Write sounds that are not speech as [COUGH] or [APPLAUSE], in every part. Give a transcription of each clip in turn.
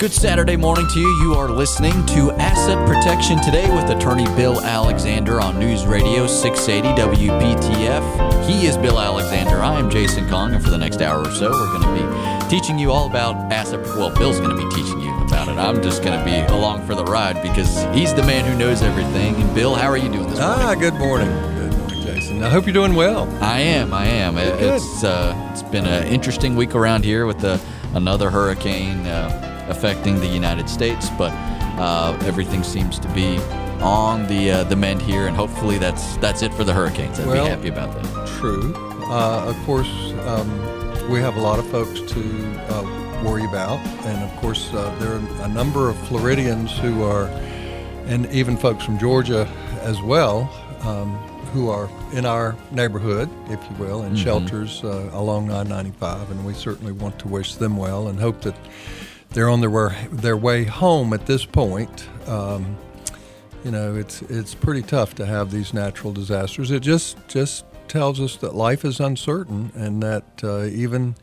Good Saturday morning to you. You are listening to Asset Protection Today with attorney Bill Alexander on News Radio 680 WPTF. He is Bill Alexander. I am Jason Kong, and for the next hour or so, we're going to be teaching you all about asset. Well, Bill's going to be teaching you about it. I'm just going to be along for the ride because he's the man who knows everything. And Bill, how are you doing this morning? Ah, good morning. Good morning, Jason. I hope you're doing well. I am. I am. It-. It's uh, it's been an interesting week around here with the, another hurricane uh, affecting the United States, but uh, everything seems to be on the uh, the mend here, and hopefully that's that's it for the hurricanes. I'd Well- be happy about that. True. Uh, of course, um, we have a lot of folks to uh, worry about, and of course, uh, there are a number of Floridians who are, and even folks from Georgia as well, um, who are in our neighborhood, if you will, in shelters uh, along ninety five, and we certainly want to wish them well and hope that they're on their way, their way home at this point. Um, you know, it's it's pretty tough to have these natural disasters. It just just tells us that life is uncertain, and that uh, even,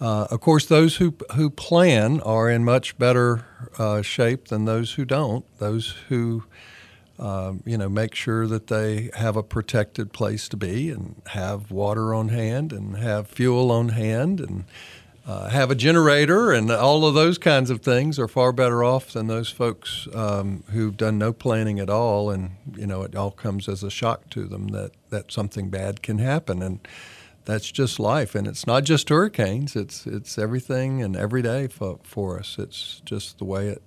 uh, of course, those who who plan are in much better uh, shape than those who don't. Those who um, you know, make sure that they have a protected place to be and have water on hand and have fuel on hand and uh, have a generator and all of those kinds of things are far better off than those folks um, who've done no planning at all and you know it all comes as a shock to them that that something bad can happen and that's just life and it's not just hurricanes it's it's everything and every day for, for us it's just the way it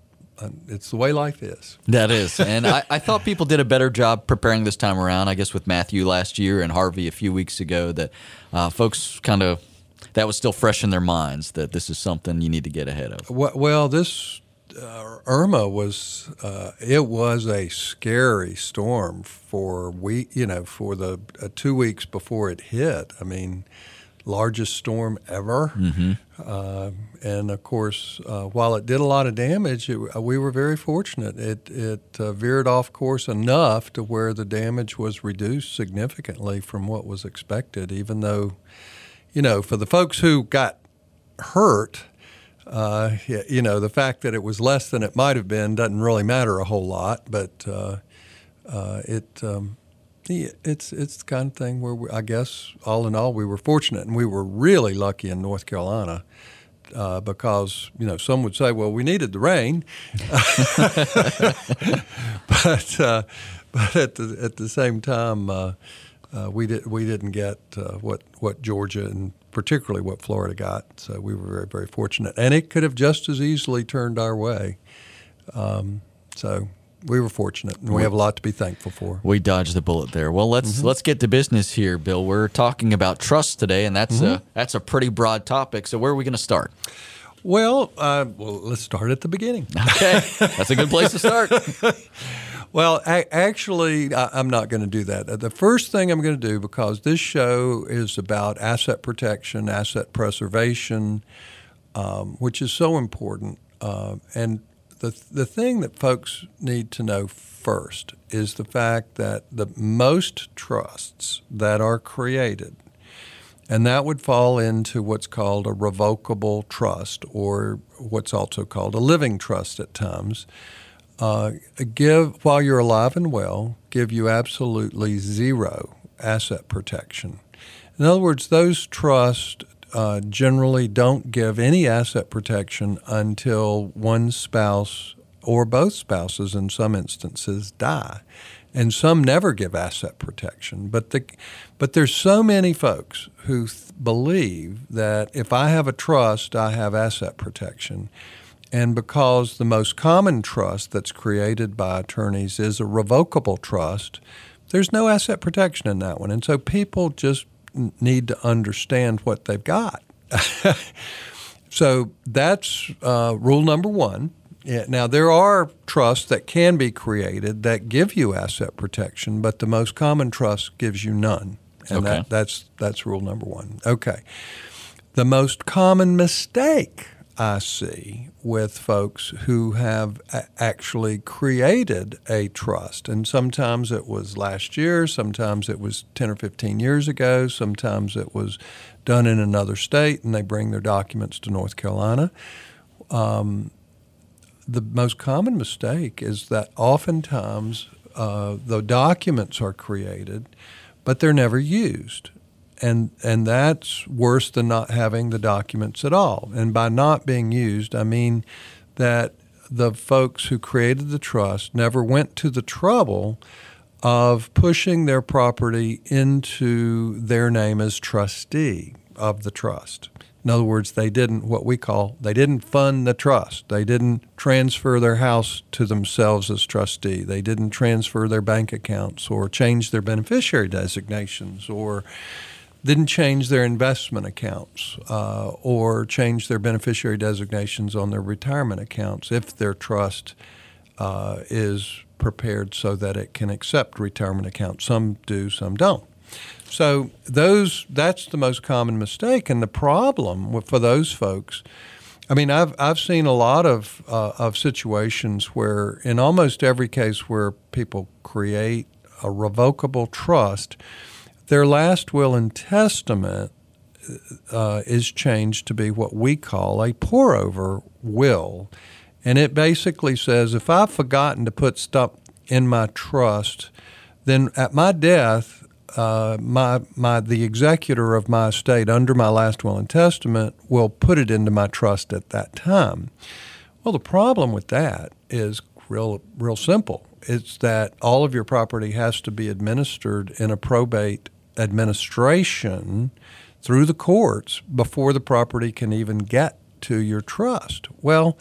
it's the way life is That is, and I, I thought people did a better job preparing this time around. I guess with Matthew last year and Harvey a few weeks ago, that uh, folks kind of that was still fresh in their minds that this is something you need to get ahead of. Well, this uh, Irma was uh, it was a scary storm for we you know for the uh, two weeks before it hit. I mean, largest storm ever, uh, and of course, uh, while it did a lot of damage, it, uh, we were very fortunate. It it uh, veered off course enough to where the damage was reduced significantly from what was expected. Even though, you know, for the folks who got hurt uh, you know, the fact that it was less than it might have been doesn't really matter a whole lot, but uh, uh, it um, it's it's the kind of thing where we, I guess all in all we were fortunate and we were really lucky in North Carolina. Uh, because you know some would say, well, we needed the rain, [LAUGHS] but uh, but at the at the same time, uh, uh, we did we didn't get uh, what what Georgia and particularly what Florida got. So we were very very fortunate, and it could have just as easily turned our way. Um, so we were fortunate, and we have a lot to be thankful for. We dodged the bullet there. Well, let's let's get to business here, Bill. We're talking about trust today, and that's a that's a pretty broad topic. So where are we going to start? Well, uh, well, let's start at the beginning. Okay, that's a good place to start. [LAUGHS] Well, a- actually, I- I'm not going to do that. The first thing I'm going to do, because this show is about asset protection, asset preservation, um, which is so important. Uh, and the, the thing that folks need to know first is the fact that the most trusts that are created, and that would fall into what's called a revocable trust, or what's also called a living trust at times uh, give while you're alive and well, give you absolutely zero asset protection. In other words, those trusts uh, generally don't give any asset protection until one spouse or both spouses, in some instances, die. And some never give asset protection. But the, but there's so many folks who th- believe that if I have a trust, I have asset protection. And because the most common trust that's created by attorneys is a revocable trust, there's no asset protection in that one. And so people just need to understand what they've got. [LAUGHS] so that's uh, rule number one. Yeah, now, there are trusts that can be created that give you asset protection, but the most common trust gives you none. And Okay. that, that's, that's rule number one. Okay. The most common mistake I see with folks who have actually created a trust, and sometimes it was last year, sometimes it was 10 or 15 years ago, sometimes it was done in another state, and they bring their documents to North Carolina. Um, the most common mistake is that oftentimes uh, the documents are created, but they're never used. And, and that's worse than not having the documents at all. And by not being used, I mean that the folks who created the trust never went to the trouble of pushing their property into their name as trustee of the trust. In other words, they didn't what we call they didn't fund the trust. They didn't transfer their house to themselves as trustee. They didn't transfer their bank accounts or change their beneficiary designations or didn't change their investment accounts uh, or change their beneficiary designations on their retirement accounts if their trust uh, is prepared so that it can accept retirement accounts. Some do, some don't. So those that's the most common mistake, and the problem for those folks. I mean, I've I've seen a lot of uh, of situations where, in almost every case where people create a revocable trust, their last will and testament uh, is changed to be what we call a pour over will, and it basically says if I've forgotten to put stuff in my trust, then at my death uh, my my the executor of my estate under my last will and testament will put it into my trust at that time. Well, the problem with that is real real simple. It's that all of your property has to be administered in a probate administration through the courts before the property can even get to your trust. Well,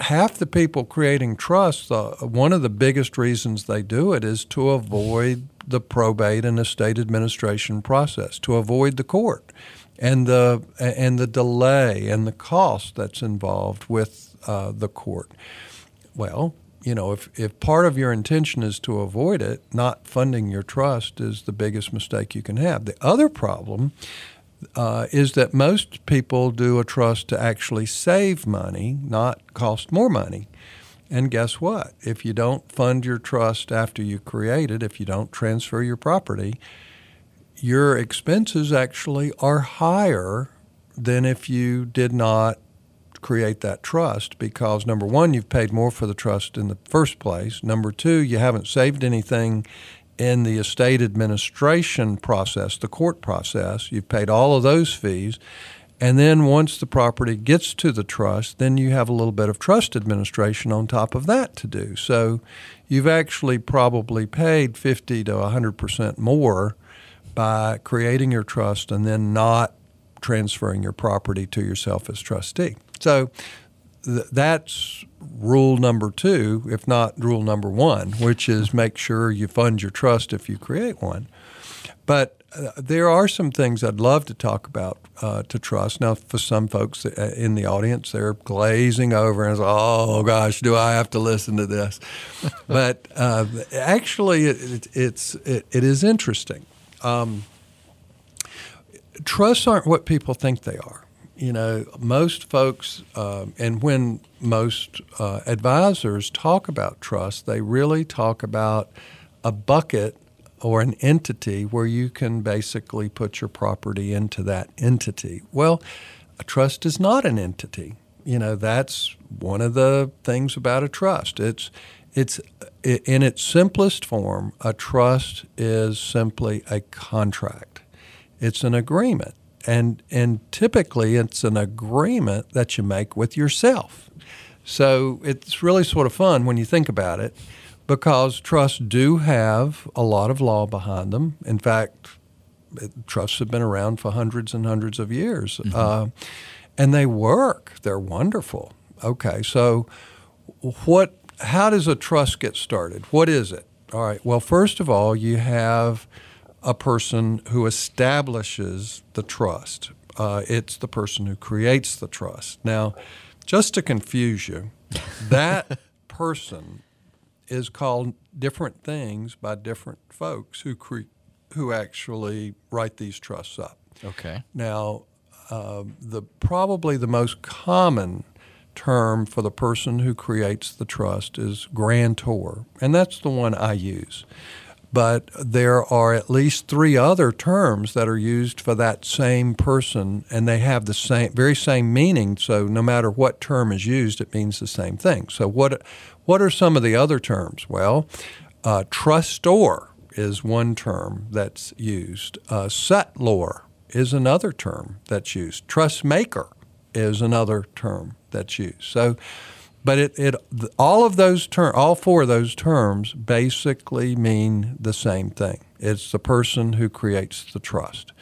half the people creating trusts, uh, one of the biggest reasons they do it is to avoid the probate and estate administration process, to avoid the court and the and the delay and the cost that's involved with uh, the court. Well, you know, if, if part of your intention is to avoid it, not funding your trust is the biggest mistake you can have. The other problem uh, is that most people do a trust to actually save money, not cost more money. And guess what? If you don't fund your trust after you create it, if you don't transfer your property, your expenses actually are higher than if you did not create that trust because number one, you've paid more for the trust in the first place. Number two, you haven't saved anything in the estate administration process, the court process, you've paid all of those fees. And then once the property gets to the trust, then you have a little bit of trust administration on top of that to do. So you've actually probably paid 50 to 100% more by creating your trust and then not transferring your property to yourself as trustee. So th- that's rule number two, if not rule number one, which is make sure you fund your trust if you create one. But uh, there are some things I'd love to talk about uh, to trust. Now, for some folks uh, in the audience, they're glazing over and "Oh gosh, do I have to listen to this?" [LAUGHS] but uh, actually, it, it, it's it, it is interesting. Um, trusts aren't what people think they are you know, most folks, uh, and when most uh, advisors talk about trust, they really talk about a bucket or an entity where you can basically put your property into that entity. Well, a trust is not an entity. You know, that's one of the things about a trust. It's it's in its simplest form, a trust is simply a contract. It's an agreement and and typically it's an agreement that you make with yourself. So it's really sort of fun when you think about it, because trusts do have a lot of law behind them. In fact, trusts have been around for hundreds and hundreds of years, mm-hmm. uh, and they work. They're wonderful. Okay, so what? How does a trust get started? What is it? All right. Well, first of all, you have a person who establishes the trust. Uh, it's the person who creates the trust. Now, just to confuse you, that [LAUGHS] person is called different things by different folks who cre- who actually write these trusts up. Okay. Now, uh, the probably the most common term for the person who creates the trust is grantor, and that's the one I use. But there are at least three other terms that are used for that same person, and they have the same, very same meaning. So no matter what term is used, it means the same thing. So what, what are some of the other terms? Well, uh, trustor is one term that's used. Uh, settlor is another term that's used. Trust maker is another term that's used. So but it, it all of those terms, all four of those terms basically mean the same thing. It's the person who creates the trust.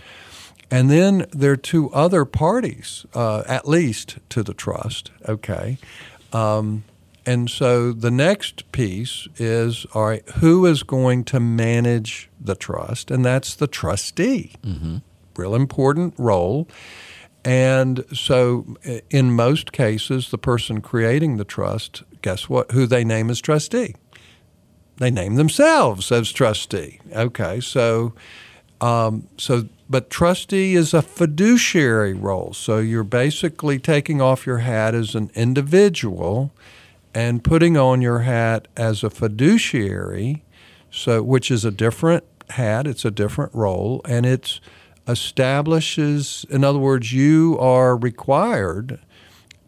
And then there are two other parties, uh, at least to the trust. Okay. Um, and so the next piece is all right, who is going to manage the trust? And that's the trustee. Mm-hmm. Real important role. And so, in most cases, the person creating the trust, guess what? Who they name as trustee? They name themselves as trustee. Okay, so, um, so, but trustee is a fiduciary role. So you're basically taking off your hat as an individual and putting on your hat as a fiduciary. So, which is a different hat. It's a different role, and it's establishes, in other words, you are required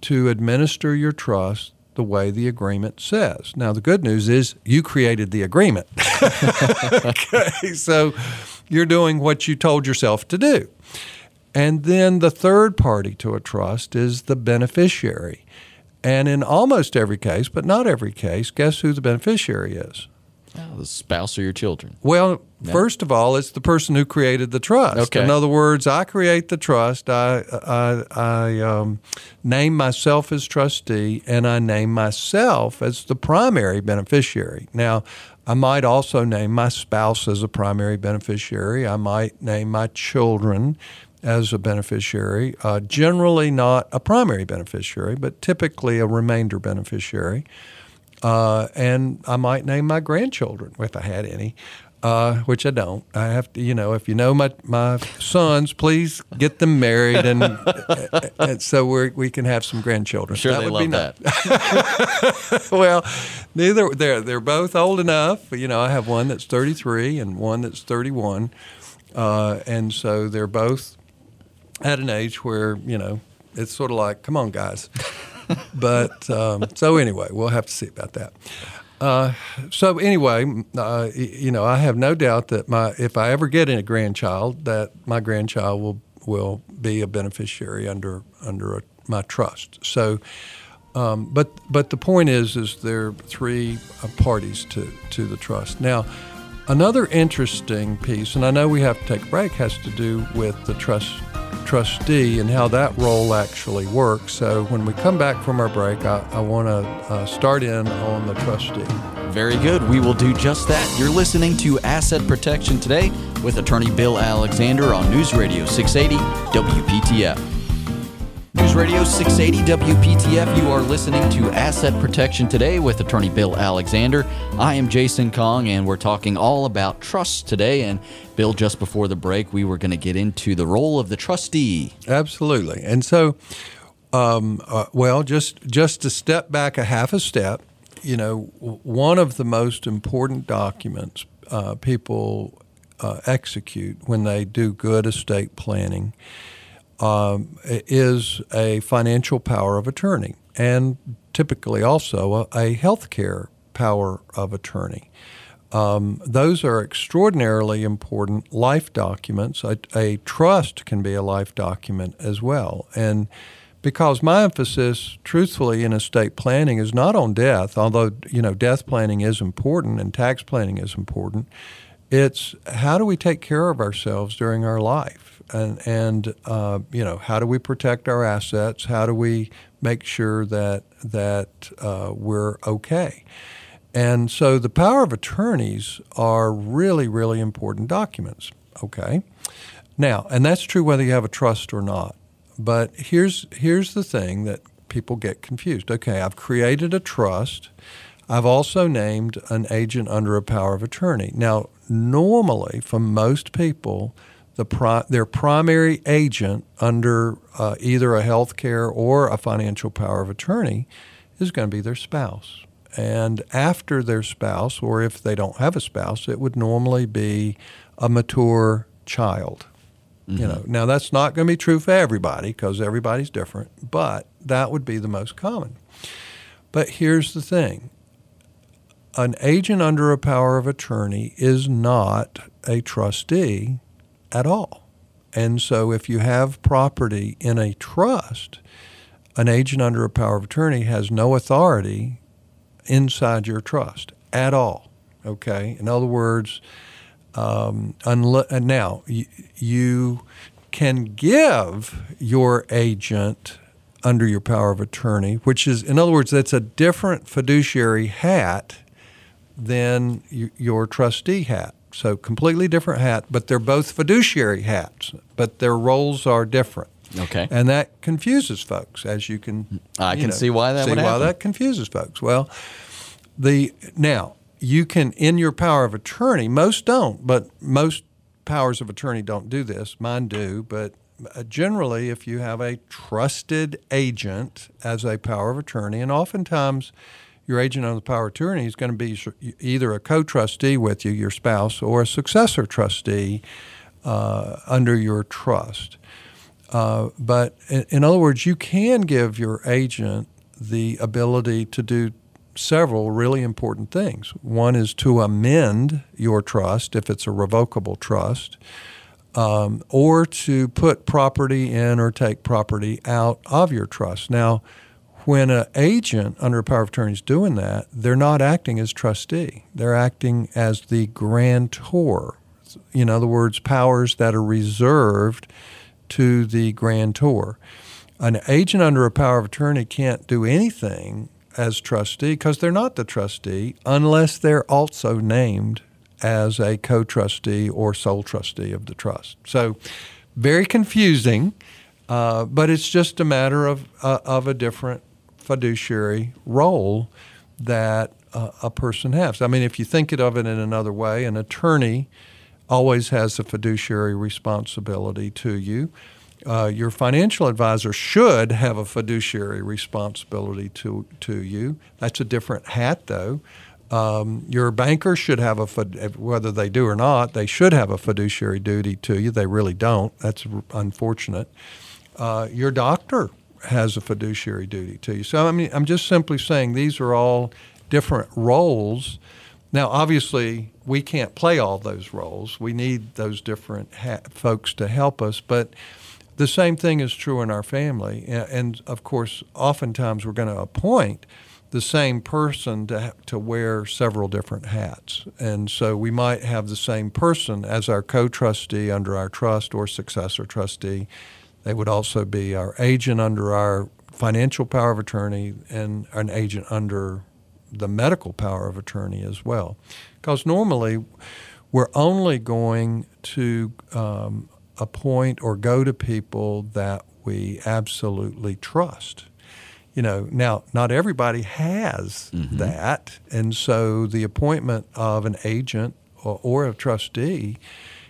to administer your trust the way the agreement says. Now, the good news is you created the agreement. [LAUGHS] okay, so you're doing what you told yourself to do. And then the third party to a trust is the beneficiary. And in almost every case, but not every case, guess who the beneficiary is? The spouse or your children. Well, first of all, it's the person who created the trust. Okay. In other words, I create the trust. I I, I um, name myself as trustee, and I name myself as the primary beneficiary. Now, I might also name my spouse as a primary beneficiary. I might name my children as a beneficiary. Uh, generally, not a primary beneficiary, but typically a remainder beneficiary. Uh, and I might name my grandchildren if I had any, uh, which I don't. I have to, you know, if you know my, my sons, please get them married, and, [LAUGHS] and so we we can have some grandchildren. I'm sure that they would love be that. [LAUGHS] well, neither they're they're both old enough. You know, I have one that's 33 and one that's 31, uh, and so they're both at an age where you know it's sort of like, come on, guys [LAUGHS] but um, so anyway, we'll have to see about that. Uh, so anyway, uh, you know, I have no doubt that my if I ever get a grandchild, that my grandchild will will be a beneficiary under under a, my trust. So, um, but but the point is, is there are three uh, parties to to the trust now. Another interesting piece, and I know we have to take a break, has to do with the trust trustee and how that role actually works. So when we come back from our break, I, I want to uh, start in on the trustee. Very good. We will do just that. You're listening to Asset Protection Today with attorney Bill Alexander on News Radio 680 WPTF. Radio 680 WPTF. You are listening to Asset Protection Today with attorney Bill Alexander. I am Jason Kong, and we're talking all about trust today. And Bill, just before the break, we were going to get into the role of the trustee. Absolutely. And so, um, uh, well, just just to step back a half a step, you know, one of the most important documents uh, people uh, execute when they do good estate planning um, is a financial power of attorney and typically also a, a health care power of attorney. Um, those are extraordinarily important life documents. A, a, trust can be a life document as well. And because my emphasis, truthfully, in estate planning is not on death, although you know death planning is important and tax planning is important. It's how do we take care of ourselves during our life and and uh, you know how do we protect our assets? How do we make sure that that uh, we're okay? And so the power of attorneys are really really important documents. Okay, now and that's true whether you have a trust or not. But here's here's the thing that people get confused. Okay, I've created a trust. I've also named an agent under a power of attorney. Now, normally, for most people, the pri- their primary agent under uh, either a health care or a financial power of attorney is going to be their spouse. And after their spouse, or if they don't have a spouse, it would normally be a mature child. Mm-hmm. You know, now that's not going to be true for everybody because everybody's different, but that would be the most common. But here's the thing an agent under a power of attorney is not a trustee at all. And so if you have property in a trust, an agent under a power of attorney has no authority inside your trust at all. Okay? In other words, um, unle- uh, now you, you can give your agent under your power of attorney, which is, in other words, that's a different fiduciary hat than your trustee hat. So completely different hat, but they're both fiduciary hats, but their roles are different. Okay. And that confuses folks, as you can. I can know, see why that see would why happen. that confuses folks. Well, the now you can in your power of attorney. Most don't, but most powers of attorney don't do this. Mine do, but uh, generally, if you have a trusted agent as a power of attorney, and oftentimes your agent on the power of attorney is going to be either a co-trustee with you, your spouse, or a successor trustee uh, under your trust. Uh, but in, in, other words, you can give your agent the ability to do several really important things. One is to amend your trust if it's a revocable trust, um, or to put property in or take property out of your trust. Now, when an agent under a power of attorney is doing that, they're not acting as trustee. They're acting as the grantor. In other words, powers that are reserved to the grantor. An agent under a power of attorney can't do anything as trustee because they're not the trustee unless they're also named as a co trustee or sole trustee of the trust. So, very confusing, uh, but it's just a matter of, uh, of a different fiduciary role that uh, a person has. I mean, if you think of it in another way, an attorney always has a fiduciary responsibility to you. Uh, your financial advisor should have a fiduciary responsibility to, to you. That's a different hat, though. Um, your banker should have a, whether they do or not, they should have a fiduciary duty to you. They really don't. That's unfortunate. Uh, your doctor has a fiduciary duty to you. So I mean, I'm just simply saying these are all different roles. Now, obviously, we can't play all those roles. We need those different ha- folks to help us, but the same thing is true in our family. And, of course, oftentimes we're going to appoint the same person to, to wear several different hats. And so we might have the same person as our co trustee under our trust or successor trustee they would also be our agent under our financial power of attorney and an agent under the medical power of attorney as well. Because normally we're only going to um, appoint or go to people that we absolutely trust. You know, now not everybody has mm-hmm. that, and so the appointment of an agent or, or a trustee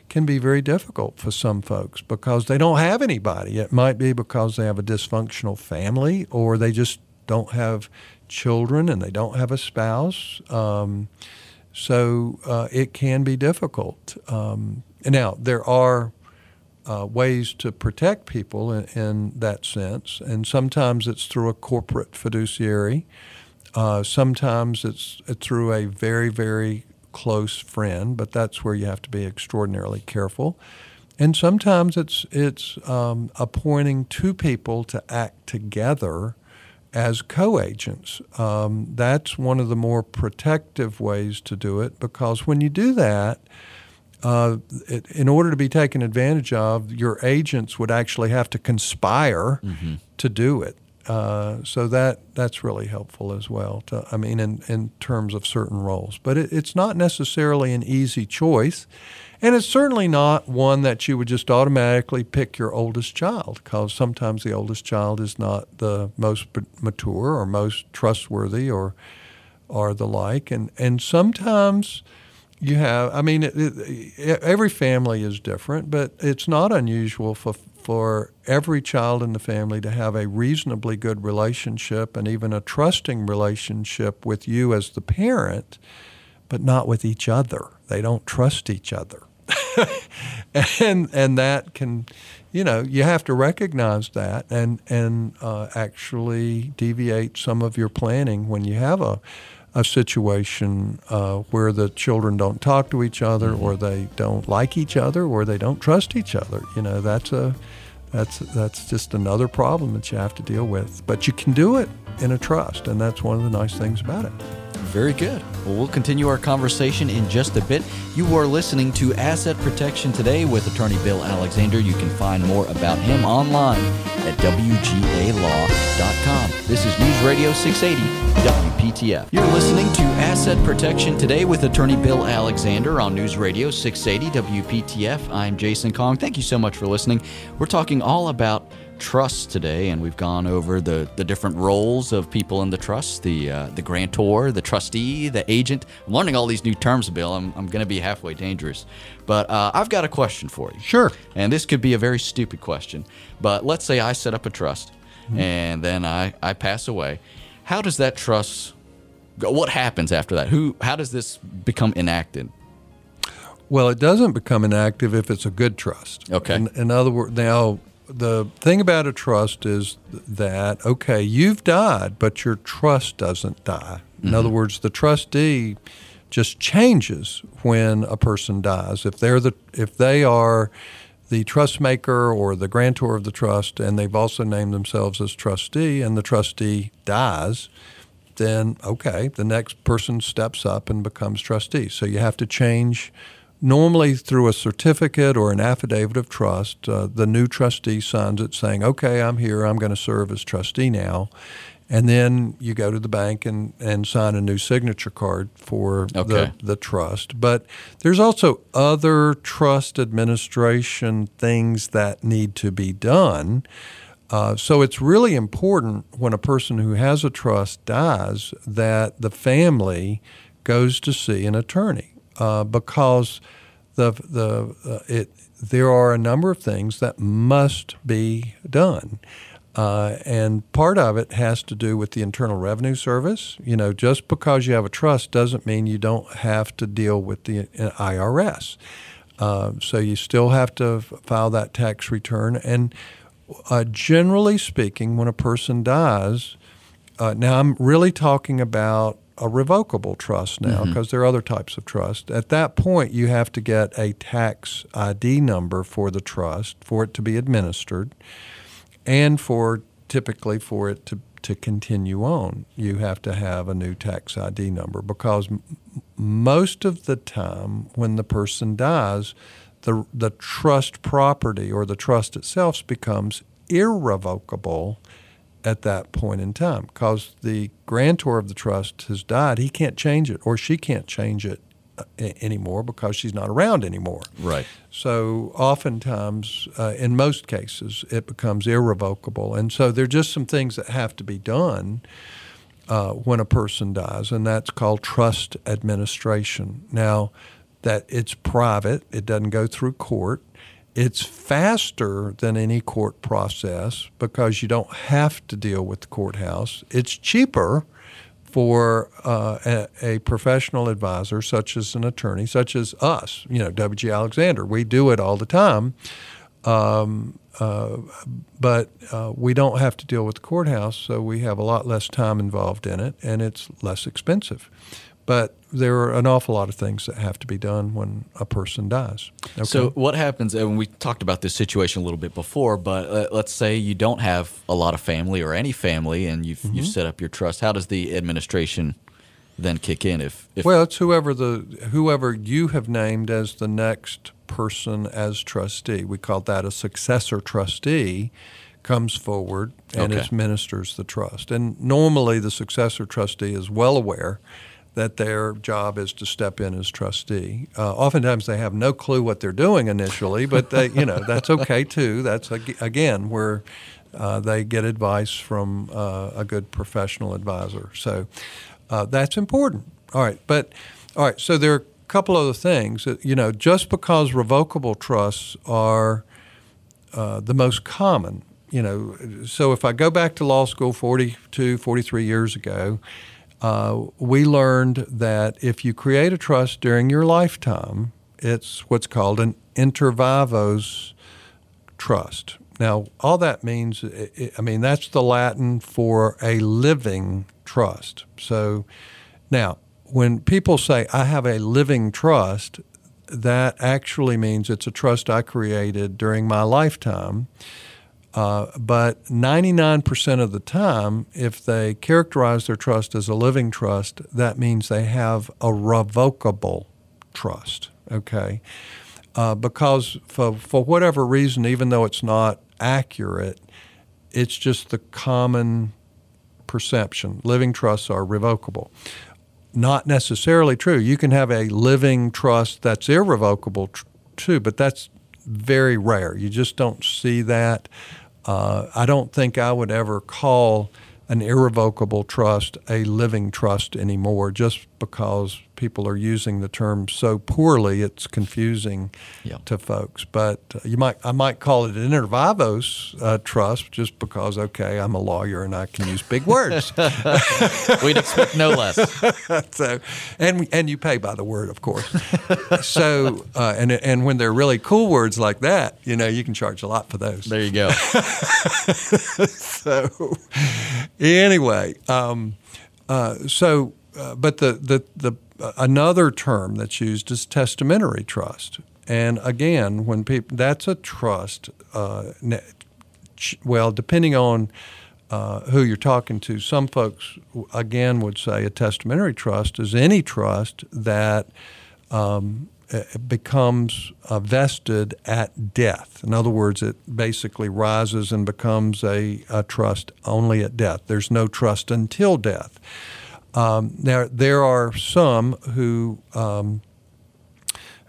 can be very difficult for some folks because they don't have anybody. It might be because they have a dysfunctional family or they just don't have children and they don't have a spouse. Um, so uh, it can be difficult. Um, now, there are uh, ways to protect people in, in, that sense, and sometimes it's through a corporate fiduciary. Uh, sometimes it's, it's through a very, very close friend, but that's where you have to be extraordinarily careful. And sometimes it's it's um, appointing two people to act together as co-agents. Um, that's one of the more protective ways to do it because when you do that, uh, it, in order to be taken advantage of, your agents would actually have to conspire mm-hmm. to do it. Uh, so that that's really helpful as well. To, I mean, in, in terms of certain roles, but it, it's not necessarily an easy choice, and it's certainly not one that you would just automatically pick your oldest child, because sometimes the oldest child is not the most mature or most trustworthy or or the like, and and sometimes you have. I mean, it, it, every family is different, but it's not unusual for for every child in the family to have a reasonably good relationship and even a trusting relationship with you as the parent, but not with each other. They don't trust each other. [LAUGHS] and and that can, you know, you have to recognize that and and uh, actually deviate some of your planning when you have a a situation uh, where the children don't talk to each other mm-hmm. or they don't like each other or they don't trust each other. You know, that's a that's that's just another problem that you have to deal with. But you can do it in a trust, and that's one of the nice things about it. Very good. Well, we'll continue our conversation in just a bit. You are listening to Asset Protection Today with attorney Bill Alexander. You can find more about him online at WGALaw.com. This is News Radio 680 WPTF. You're listening to Asset Protection Today with attorney Bill Alexander on News Radio 680 WPTF. I'm Jason Kong. Thank you so much for listening. We're talking all about trust today, and we've gone over the, the different roles of people in the trust the uh, the grantor, the trustee, the agent. I'm learning all these new terms, Bill. I'm, I'm going to be halfway dangerous. But uh, I've got a question for you. Sure. And this could be a very stupid question. But let's say I set up a trust mm-hmm. and then I, I pass away. How does that trust? What happens after that? Who? How does this become enacted? Well, it doesn't become inactive if it's a good trust. Okay. In, in other words, now the thing about a trust is that okay, you've died, but your trust doesn't die. In mm-hmm. other words, the trustee just changes when a person dies. If they're the if they are the trust maker or the grantor of the trust, and they've also named themselves as trustee, and the trustee dies, then okay, the next person steps up and becomes trustee. So you have to change normally through a certificate or an affidavit of trust, uh, the new trustee signs it saying, okay, I'm here, I'm going to serve as trustee now. And then you go to the bank and, and sign a new signature card for okay. the, the trust. But there's also other trust administration things that need to be done. Uh, so it's really important when a person who has a trust dies that the family goes to see an attorney uh, because the the uh, it there are a number of things that must be done. Uh, and part of it has to do with the Internal Revenue Service. You know, just because you have a trust doesn't mean you don't have to deal with the uh, IRS. So you still have to file that tax return. And uh, generally speaking, when a person dies, uh, now I'm really talking about a revocable trust now because mm-hmm. there are other types of trust. At that point, you have to get a tax ID number for the trust for it to be administered, and for typically for it to to continue on, you have to have a new tax ID number because m- most of the time when the person dies, the the trust property or the trust itself becomes irrevocable at that point in time because the grantor of the trust has died. He can't change it or she can't change it uh, anymore because she's not around anymore. Right. So oftentimes, uh, in most cases, it becomes irrevocable. And so there are just some things that have to be done uh, when a person dies, and that's called trust administration. Now, that it's private, it doesn't go through court. It's faster than any court process because you don't have to deal with the courthouse. It's cheaper for uh, a, a, professional advisor, such as an attorney, such as us, you know, W.G. Alexander. We do it all the time. Um, uh, but uh, we don't have to deal with the courthouse, so we have a lot less time involved in it, and it's less expensive. But there are an awful lot of things that have to be done when a person dies. Okay? So, what happens? And we talked about this situation a little bit before, but let's say you don't have a lot of family or any family, and you've mm-hmm. you've set up your trust. How does the administration then kick in? If, if well, it's whoever the whoever you have named as the next person as trustee. We call that a successor trustee comes forward and okay. administers the trust. And normally, the successor trustee is well aware that their job is to step in as trustee. Uh, oftentimes they have no clue what they're doing initially, but they, you know that's okay too. That's again where uh, they get advice from uh, a good professional advisor. So uh, that's important. All right, but all right. So there are a couple other things. You know, just because revocable trusts are uh, the most common. You know, so if I go back to law school 42, 43 years ago, uh, we learned that if you create a trust during your lifetime, it's what's called an inter vivos trust. Now, all that means, I mean, that's the Latin for a living trust. So now, when people say, I have a living trust, that actually means it's a trust I created during my lifetime. Uh, but 99% of the time, if they characterize their trust as a living trust, that means they have a revocable trust. Okay. Uh, because for, for whatever reason, even though it's not accurate, it's just the common perception. Living trusts are revocable. Not necessarily true. You can have a living trust that's irrevocable tr- too, but that's very rare. You just don't see that. Uh, I don't think I would ever call an irrevocable trust a living trust anymore just because people are using the term so poorly it's confusing yeah. to folks. But uh, you might I might call it an inter vivos uh, trust just because okay I'm a lawyer and I can use big words. [LAUGHS] We'd expect no less. [LAUGHS] So and and you pay by the word of course. So uh, and and when they're really cool words like that you know you can charge a lot for those. There you go. [LAUGHS] So anyway, um, uh, so uh, but the the the another term that's used is testamentary trust, and again, when people that's a trust. Uh, well, depending on uh, who you're talking to, some folks again would say a testamentary trust is any trust that um, becomes uh, vested at death. In other words, it basically rises and becomes a, a trust only at death. There's no trust until death. Um, there, there are some who um,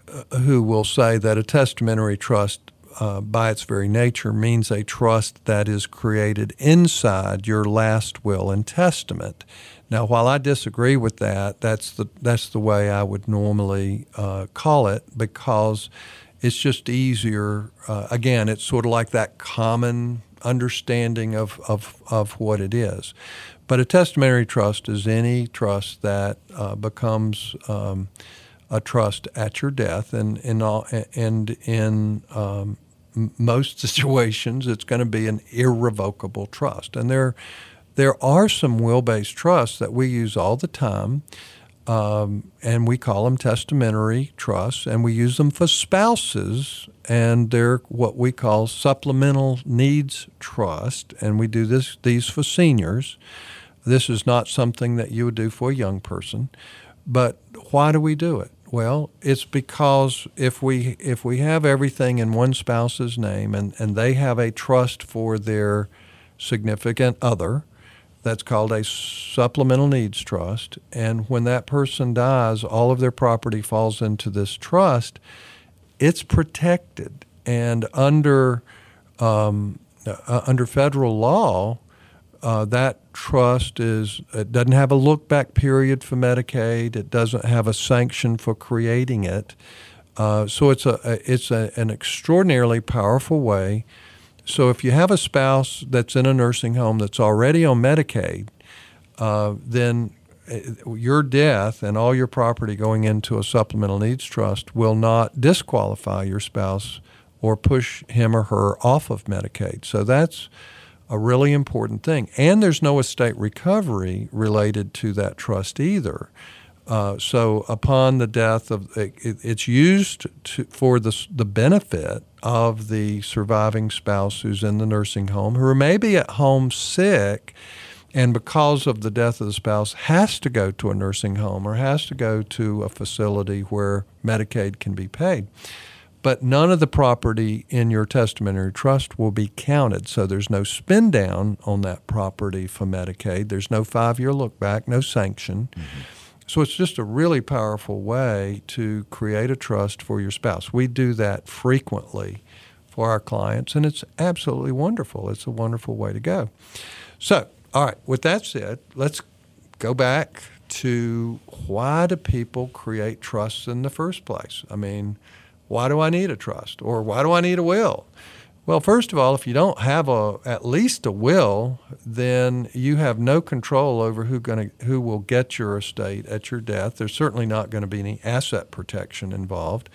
uh, who will say that a testamentary trust, uh, by its very nature, means a trust that is created inside your last will and testament. Now, while I disagree with that, that's the that's the way I would normally uh, call it because it's just easier. Uh, again, it's sort of like that common understanding of, of, of what it is. But a testamentary trust is any trust that uh, becomes um, a trust at your death, and in all, and in um, most [LAUGHS] situations, it's going to be an irrevocable trust. And there there are some will based trusts that we use all the time, um, and we call them testamentary trusts, and we use them for spouses, and they're what we call supplemental needs trust, and we do this these for seniors. This is not something that you would do for a young person, but why do we do it? Well, it's because if we if we have everything in one spouse's name and, and they have a trust for their significant other, that's called a supplemental needs trust. And when that person dies, all of their property falls into this trust. It's protected, and under um, uh, under federal law, uh, that trust is it doesn't have a look back period for Medicaid. It doesn't have a sanction for creating it. Uh, so it's a it's a, an extraordinarily powerful way so if you have a spouse that's in a nursing home that's already on Medicaid, uh, then uh, your death and all your property going into a supplemental needs trust will not disqualify your spouse or push him or her off of Medicaid. So that's a really important thing. And there's no estate recovery related to that trust either. Uh, so upon the death of it, it's used to, for the, the benefit of the surviving spouse who's in the nursing home who may be at home sick and because of the death of the spouse has to go to a nursing home or has to go to a facility where Medicaid can be paid. But none of the property in your testamentary trust will be counted. So there's no spin down on that property for Medicaid. There's no five year look back, no sanction. Mm-hmm. So it's just a really powerful way to create a trust for your spouse. We do that frequently for our clients, and it's absolutely wonderful. It's a wonderful way to go. So, all right, with that said, let's go back to why do people create trusts in the first place? I mean, why do I need a trust? Or why do I need a will? Well, first of all, if you don't have a at least a will, then you have no control over who going who will get your estate at your death. There's certainly not going to be any asset protection involved.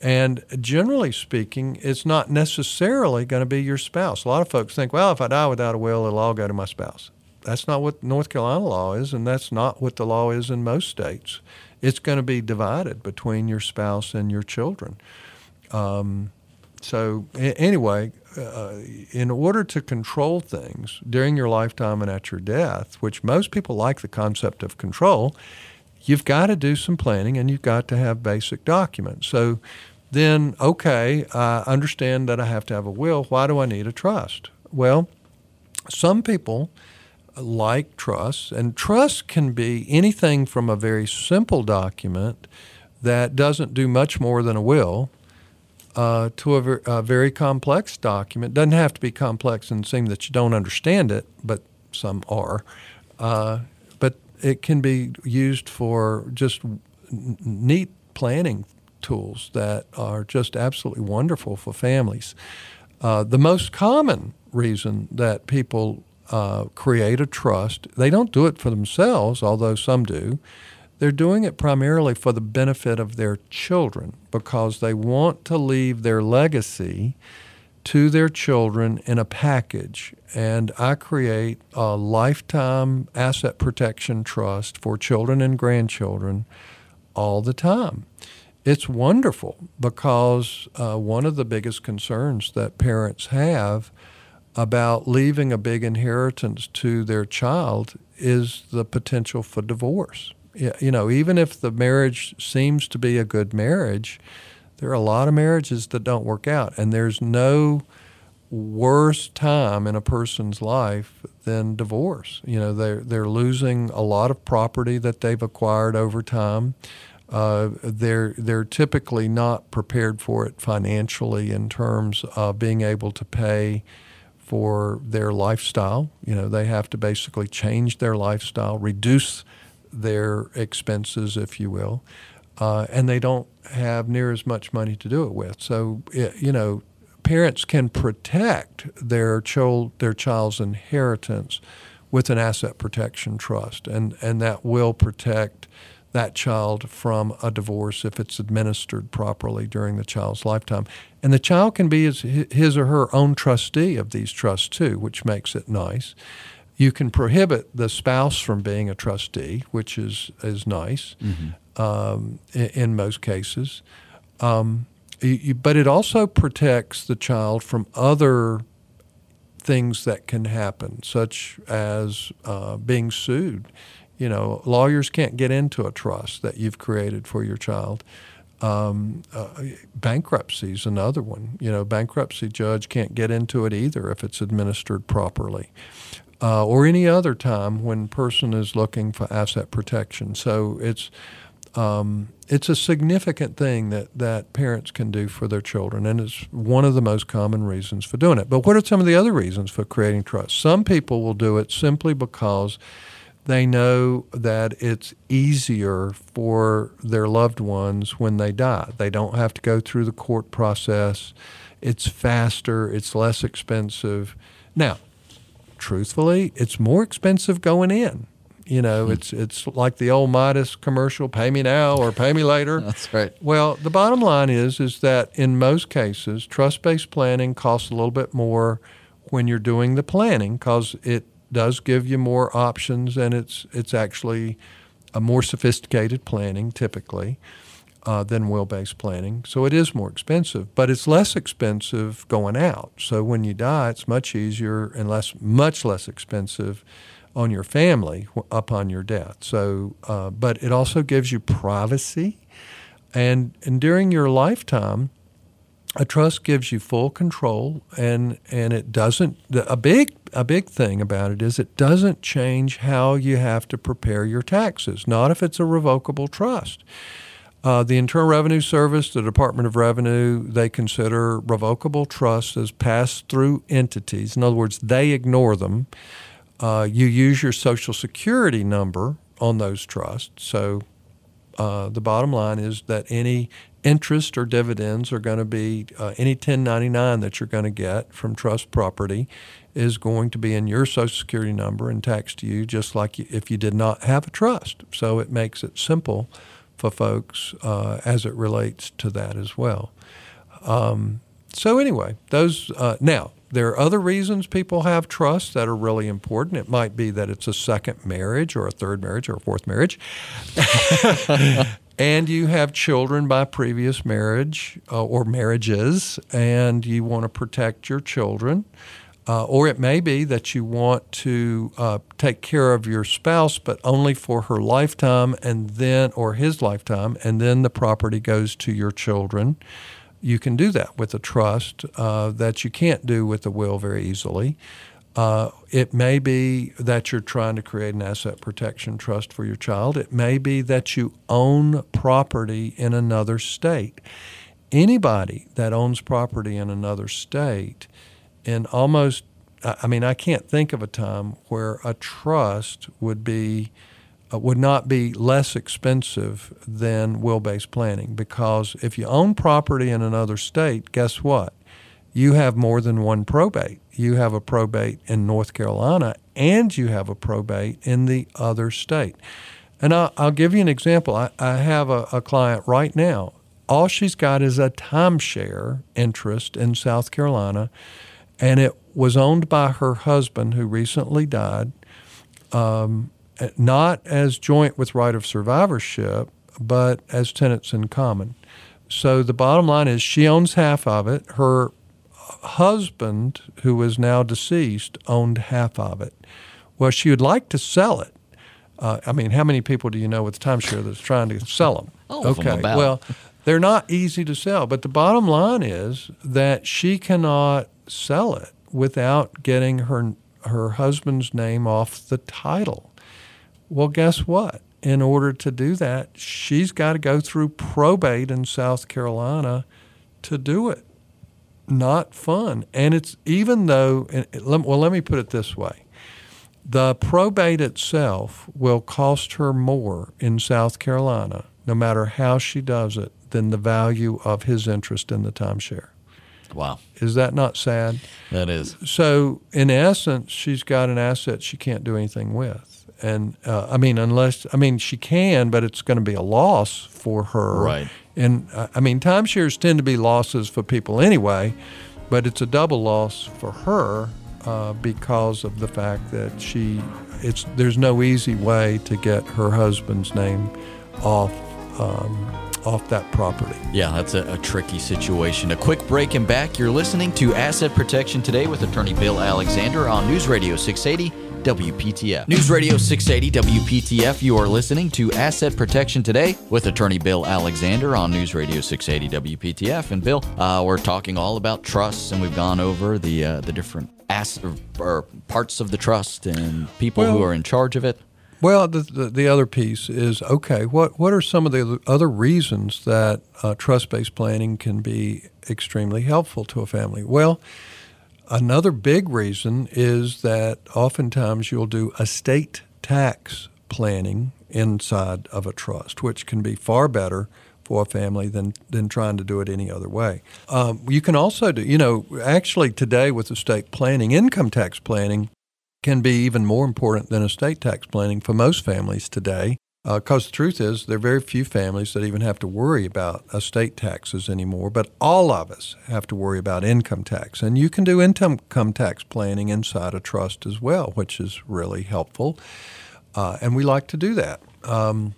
And generally speaking, it's not necessarily going to be your spouse. A lot of folks think, well, if I die without a will, it'll all go to my spouse. That's not what North Carolina law is, and that's not what the law is in most states. It's going to be divided between your spouse and your children. Um, so, anyway, uh, in order to control things during your lifetime and at your death, which most people like the concept of control, you've got to do some planning and you've got to have basic documents. So, then okay, I understand that I have to have a will. Why do I need a trust? Well, some people like trusts, and trusts can be anything from a very simple document that doesn't do much more than a will uh, to a, ver- a, very complex document. Doesn't have to be complex and seem that you don't understand it, but some are. Uh, but it can be used for just n- neat planning tools that are just absolutely wonderful for families. Uh, the most common reason that people uh, create a trust, they don't do it for themselves, although some do. They're doing it primarily for the benefit of their children because they want to leave their legacy to their children in a package. And I create a lifetime asset protection trust for children and grandchildren all the time it's wonderful because uh, one of the biggest concerns that parents have about leaving a big inheritance to their child is the potential for divorce. You know, even if the marriage seems to be a good marriage, there are a lot of marriages that don't work out, and there's no worse time in a person's life than divorce. You know, they're they're losing a lot of property that they've acquired over time. Uh, they're they're typically not prepared for it financially in terms of being able to pay for their lifestyle. You know, they have to basically change their lifestyle, reduce their expenses, if you will, uh, and they don't have near as much money to do it with. So, it, you know, parents can protect their child their child's inheritance with an asset protection trust, and and that will protect that child from a divorce if it's administered properly during the child's lifetime. And the child can be his, his or her own trustee of these trusts too, which makes it nice. You can prohibit the spouse from being a trustee, which is, is nice mm-hmm. um, in, in, most cases. Um, you, but it also protects the child from other things that can happen, such as uh, being sued you know, lawyers can't get into a trust that you've created for your child. Um, uh, bankruptcy is another one. You know, bankruptcy judge can't get into it either if it's administered properly, uh, or any other time when person is looking for asset protection. So it's um, it's a significant thing that that parents can do for their children, and it's one of the most common reasons for doing it. But what are some of the other reasons for creating trust? Some people will do it simply because they know that it's easier for their loved ones when they die. They don't have to go through the court process. It's faster, it's less expensive. Now, truthfully, it's more expensive going in. You know, hmm. it's it's like the old Midas commercial, pay me now or pay me later. [LAUGHS] That's right. Well, the bottom line is is that in most cases, trust-based planning costs a little bit more when you're doing the planning because it does give you more options, and it's it's actually a more sophisticated planning typically uh, than will-based planning. So it is more expensive, but it's less expensive going out. So when you die, it's much easier and less, much less expensive on your family upon your death. So, uh, but it also gives you privacy, and and during your lifetime a trust gives you full control and and it doesn't a big a big thing about it is it doesn't change how you have to prepare your taxes not if it's a revocable trust uh, the Internal Revenue Service, the Department of Revenue, they consider revocable trusts as pass through entities. In other words, they ignore them. Uh, you use your Social Security number on those trusts. So uh, the bottom line is that any interest or dividends are going to be uh, any 1099 that you're going to get from trust property is going to be in your social security number and taxed to you just like if you did not have a trust so it makes it simple for folks uh, as it relates to that as well um, so anyway those uh, now there are other reasons people have trusts that are really important. It might be that it's a second marriage or a third marriage or a fourth marriage. [LAUGHS] and you have children by previous marriage uh, or marriages, and you want to protect your children. Uh, or it may be that you want to uh, take care of your spouse, but only for her lifetime and then, or his lifetime, and then the property goes to your children. You can do that with a trust uh, that you can't do with a will very easily. Uh, it may be that you're trying to create an asset protection trust for your child. It may be that you own property in another state. Anybody that owns property in another state, in almost, I mean, I can't think of a time where a trust would be uh, would not be less expensive than will-based planning because if you own property in another state, guess what? You have more than one probate you have a probate in North Carolina and you have a probate in the other state. And I'll, I'll give you an example. I, I have a, a client right now. All she's got is a timeshare interest in South Carolina, and it was owned by her husband who recently died, um, not as joint with right of survivorship, but as tenants in common. So the bottom line is she owns half of it. Her husband, who is now deceased, owned half of it. Well, she would like to sell it. Uh, I mean, how many people do you know with timeshare that's trying to sell them? [LAUGHS] All okay, them well, they're not easy to sell. But the bottom line is that she cannot sell it without getting her her husband's name off the title. Well, guess what? In order to do that, she's got to go through probate in South Carolina to do it not fun. And it's even though, well, let me put it this way the probate itself will cost her more in South Carolina, no matter how she does it, than the value of his interest in the timeshare. Wow. Is that not sad? That is. So, in essence, she's got an asset she can't do anything with. And uh, I mean, unless, I mean, she can, but it's going to be a loss for her. Right. And uh, I mean, timeshares tend to be losses for people anyway, but it's a double loss for her uh, because of the fact that she, it's there's no easy way to get her husband's name off. Um, off that property. Yeah, that's a, a, tricky situation. A quick break and back. You're listening to Asset Protection Today with attorney Bill Alexander on News Radio 680 WPTF. News Radio 680 WPTF, you are listening to Asset Protection Today with attorney Bill Alexander on News Radio 680 WPTF. And Bill, uh, we're talking all about trusts, and we've gone over the uh, the different as- or, or parts of the trust and people well, who are in charge of it. Well, the, the, the, other piece is okay, what, what are some of the other reasons that uh, trust based planning can be extremely helpful to a family? Well, Another big reason is that oftentimes you'll do estate tax planning inside of a trust, which can be far better for a family than, than trying to do it any other way. Um, you can also do, you know, actually today with estate planning, income tax planning can be even more important than estate tax planning for most families today. Because uh, the truth is, there are very few families that even have to worry about estate taxes anymore, but all of us have to worry about income tax. And you can do income tax planning inside a trust as well, which is really helpful. Uh, and we like to do that. Um,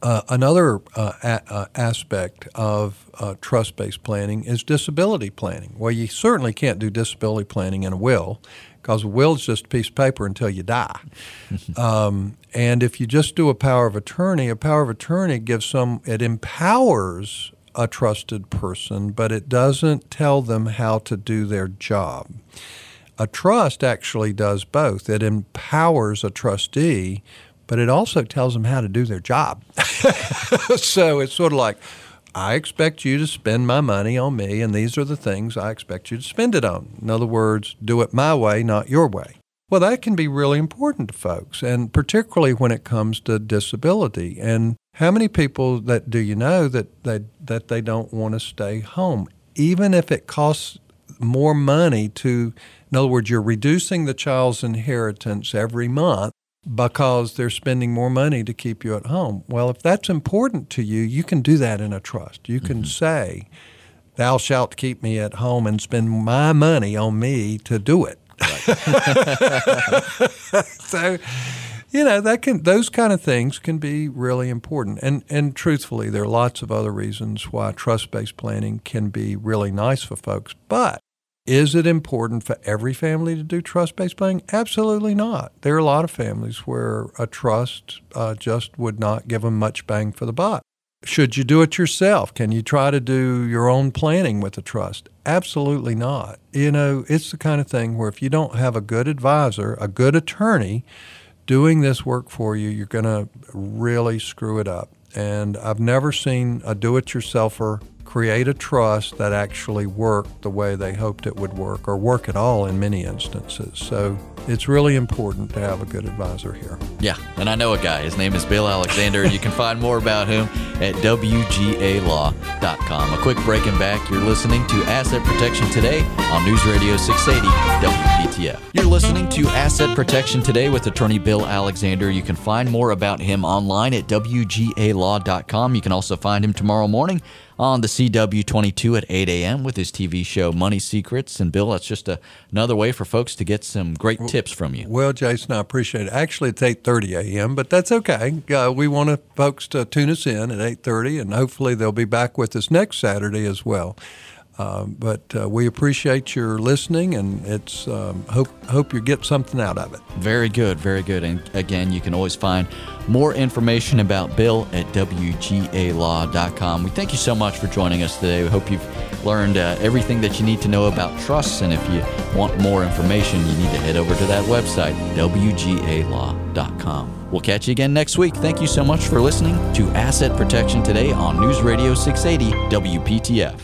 uh, another uh, a- uh, aspect of uh, trust based planning is disability planning. Well, you certainly can't do disability planning in a will because a will is just a piece of paper until you die. [LAUGHS] um, and if you just do a power of attorney, a power of attorney gives some, it empowers a trusted person, but it doesn't tell them how to do their job. A trust actually does both. It empowers a trustee, but it also tells them how to do their job. [LAUGHS] so it's sort of like, I expect you to spend my money on me, and these are the things I expect you to spend it on. In other words, do it my way, not your way. Well, that can be really important to folks, and particularly when it comes to disability. And How many people that do you know that they, that they don't want to stay home, even if it costs more money to, in other words, you're reducing the child's inheritance every month because they're spending more money to keep you at home. Well, if that's important to you, you can do that in a trust. You can mm-hmm. say, Thou shalt keep me at home and spend my money on me to do it. Right. [LAUGHS] so, you know, that can those kind of things can be really important. And and truthfully, there are lots of other reasons why trust-based planning can be really nice for folks, but is it important for every family to do trust based planning? Absolutely not. There are a lot of families where a trust uh, just would not give them much bang for the buck. Should you do it yourself? Can you try to do your own planning with a trust? Absolutely not. You know, it's the kind of thing where if you don't have a good advisor, a good attorney doing this work for you, you're going to really screw it up. And I've never seen a do it yourselfer create a trust that actually worked the way they hoped it would work or work at all in many instances. So it's really important to have a good advisor here. Yeah, and I know a guy. His name is Bill Alexander. you can find more about him at WGALaw.com. A quick break and back. You're listening to Asset Protection Today on News Radio 680 WPTF. You're listening to Asset Protection Today with attorney Bill Alexander. You can find more about him online at WGALaw.com. You can also find him tomorrow morning on the CW22 at 8 a.m. with his TV show Money Secrets. And Bill, that's just a, another way for folks to get some great tips from you. Well, Jason, I appreciate it. Actually, it's 8:30 a.m., but that's okay. Uh, we want to, folks to tune us in at 8:30, and hopefully they'll be back with us next Saturday as well. Um, but uh, we appreciate your listening, and it's um, hope hope you get something out of it. Very good, very good. And again, you can always find more information about Bill at wgalaw.com. We thank you so much for joining us today. We hope you've learned uh, everything that you need to know about trusts, and if you want more information, you need to head over to that website, wgalaw.com. We'll catch you again next week. Thank you so much for listening to Asset Protection Today on News Radio 680 WPTF.